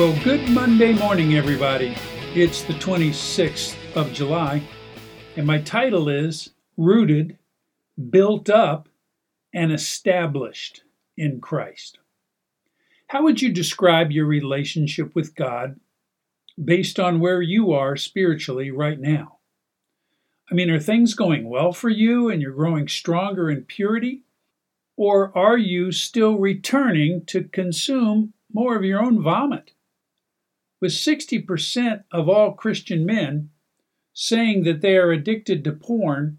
Well, good Monday morning, everybody. It's the 26th of July, and my title is Rooted, Built Up, and Established in Christ. How would you describe your relationship with God based on where you are spiritually right now? I mean, are things going well for you and you're growing stronger in purity? Or are you still returning to consume more of your own vomit? With 60% of all Christian men saying that they are addicted to porn,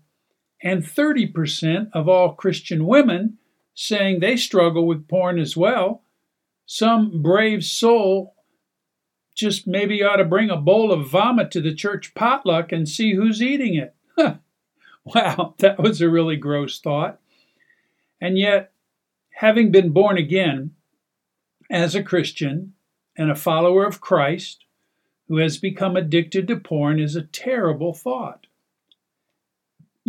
and 30% of all Christian women saying they struggle with porn as well, some brave soul just maybe ought to bring a bowl of vomit to the church potluck and see who's eating it. wow, that was a really gross thought. And yet, having been born again as a Christian, and a follower of Christ who has become addicted to porn is a terrible thought.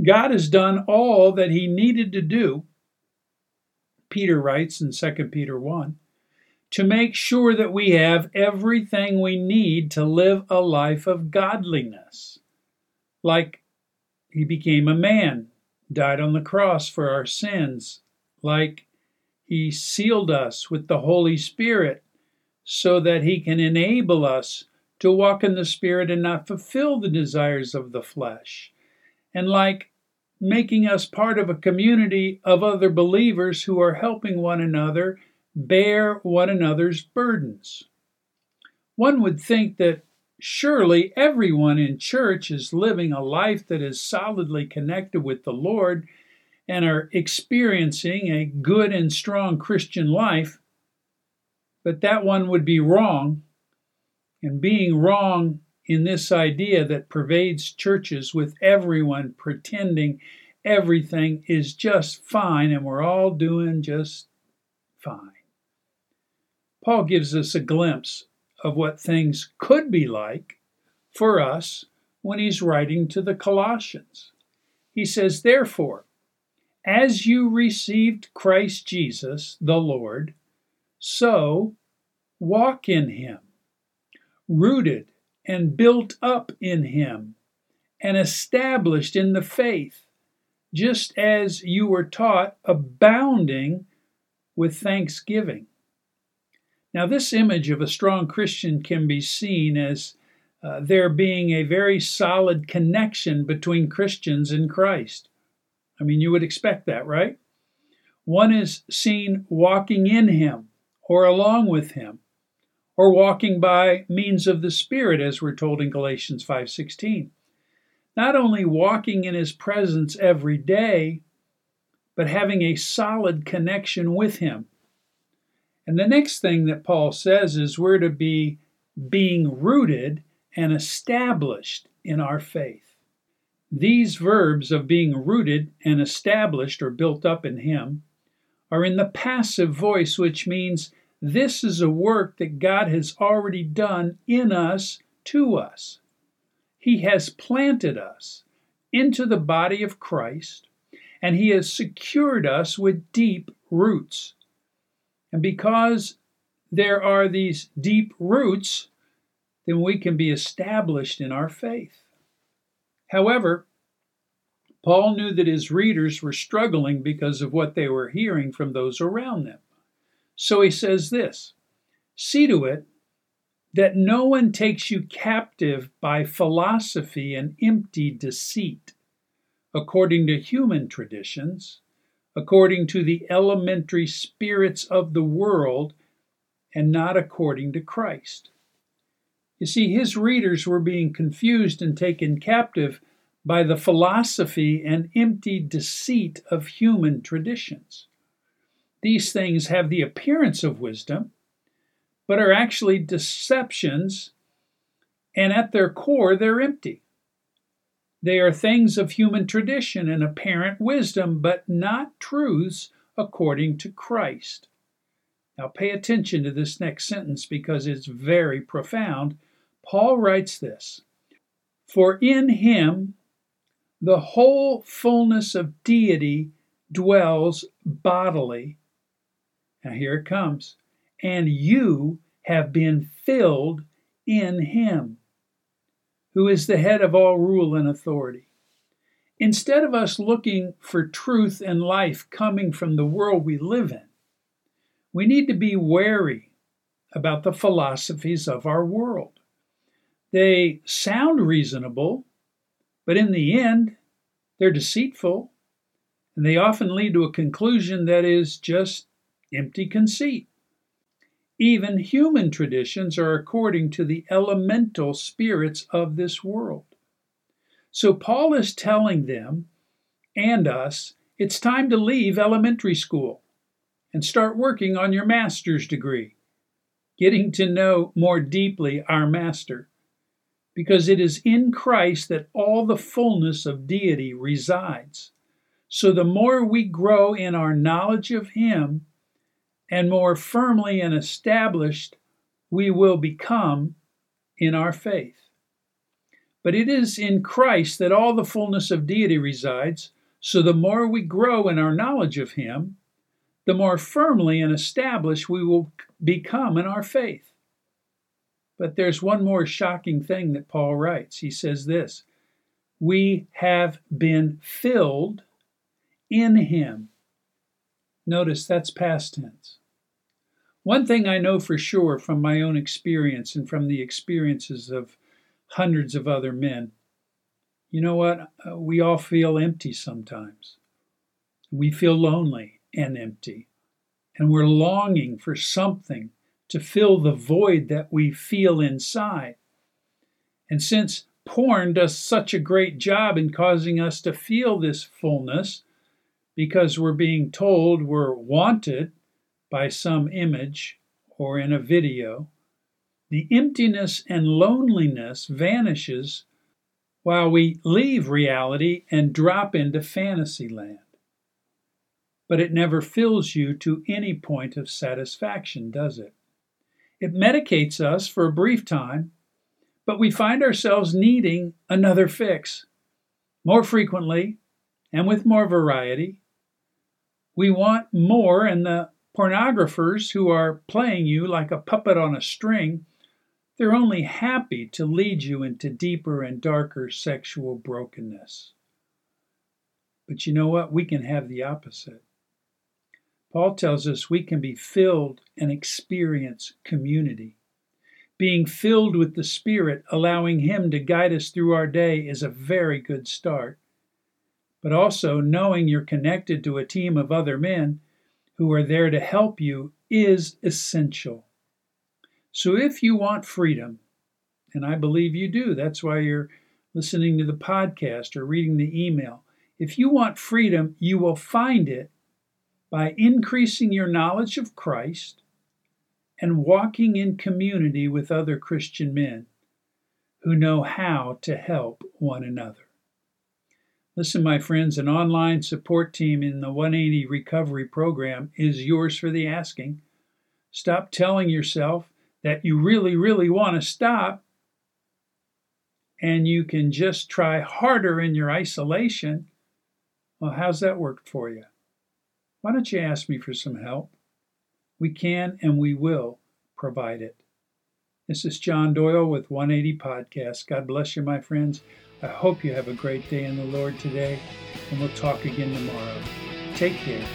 God has done all that he needed to do, Peter writes in 2 Peter 1, to make sure that we have everything we need to live a life of godliness. Like he became a man, died on the cross for our sins, like he sealed us with the Holy Spirit so that he can enable us to walk in the Spirit and not fulfill the desires of the flesh. And like making us part of a community of other believers who are helping one another bear one another's burdens. One would think that surely everyone in church is living a life that is solidly connected with the Lord and are experiencing a good and strong Christian life but that one would be wrong. And being wrong in this idea that pervades churches with everyone pretending everything is just fine and we're all doing just fine. Paul gives us a glimpse of what things could be like for us when he's writing to the Colossians. He says, Therefore, as you received Christ Jesus, the Lord, so walk in him, rooted and built up in him, and established in the faith, just as you were taught, abounding with thanksgiving. Now, this image of a strong Christian can be seen as uh, there being a very solid connection between Christians and Christ. I mean, you would expect that, right? One is seen walking in Him, or along with him, or walking by means of the Spirit, as we're told in Galatians 5:16. Not only walking in his presence every day, but having a solid connection with him. And the next thing that Paul says is we're to be being rooted and established in our faith. These verbs of being rooted and established or built up in him are in the passive voice, which means this is a work that God has already done in us, to us. He has planted us into the body of Christ, and He has secured us with deep roots. And because there are these deep roots, then we can be established in our faith. However, Paul knew that his readers were struggling because of what they were hearing from those around them. So he says this See to it that no one takes you captive by philosophy and empty deceit, according to human traditions, according to the elementary spirits of the world, and not according to Christ. You see, his readers were being confused and taken captive by the philosophy and empty deceit of human traditions. These things have the appearance of wisdom, but are actually deceptions, and at their core, they're empty. They are things of human tradition and apparent wisdom, but not truths according to Christ. Now, pay attention to this next sentence because it's very profound. Paul writes this For in him the whole fullness of deity dwells bodily now here it comes. And you have been filled in Him, who is the head of all rule and authority. Instead of us looking for truth and life coming from the world we live in, we need to be wary about the philosophies of our world. They sound reasonable, but in the end, they're deceitful, and they often lead to a conclusion that is just empty conceit. Even human traditions are according to the elemental spirits of this world. So Paul is telling them and us it's time to leave elementary school and start working on your master's degree, getting to know more deeply our master, because it is in Christ that all the fullness of deity resides. So the more we grow in our knowledge of him, and more firmly and established we will become in our faith. But it is in Christ that all the fullness of deity resides, so the more we grow in our knowledge of Him, the more firmly and established we will become in our faith. But there's one more shocking thing that Paul writes. He says this We have been filled in Him. Notice that's past tense. One thing I know for sure from my own experience and from the experiences of hundreds of other men. You know what? Uh, we all feel empty sometimes. We feel lonely and empty. And we're longing for something to fill the void that we feel inside. And since porn does such a great job in causing us to feel this fullness, because we're being told we're wanted by some image or in a video, the emptiness and loneliness vanishes while we leave reality and drop into fantasy land. But it never fills you to any point of satisfaction, does it? It medicates us for a brief time, but we find ourselves needing another fix more frequently and with more variety. We want more, and the pornographers who are playing you like a puppet on a string they're only happy to lead you into deeper and darker sexual brokenness. But you know what? We can have the opposite. Paul tells us we can be filled and experience community. Being filled with the Spirit, allowing Him to guide us through our day, is a very good start. But also, knowing you're connected to a team of other men who are there to help you is essential. So if you want freedom, and I believe you do, that's why you're listening to the podcast or reading the email. If you want freedom, you will find it by increasing your knowledge of Christ and walking in community with other Christian men who know how to help one another. Listen, my friends, an online support team in the 180 Recovery Program is yours for the asking. Stop telling yourself that you really, really want to stop, and you can just try harder in your isolation, well, how's that worked for you? Why don't you ask me for some help? We can and we will provide it. This is John Doyle with 180 Podcast. God bless you, my friends. I hope you have a great day in the Lord today, and we'll talk again tomorrow. Take care.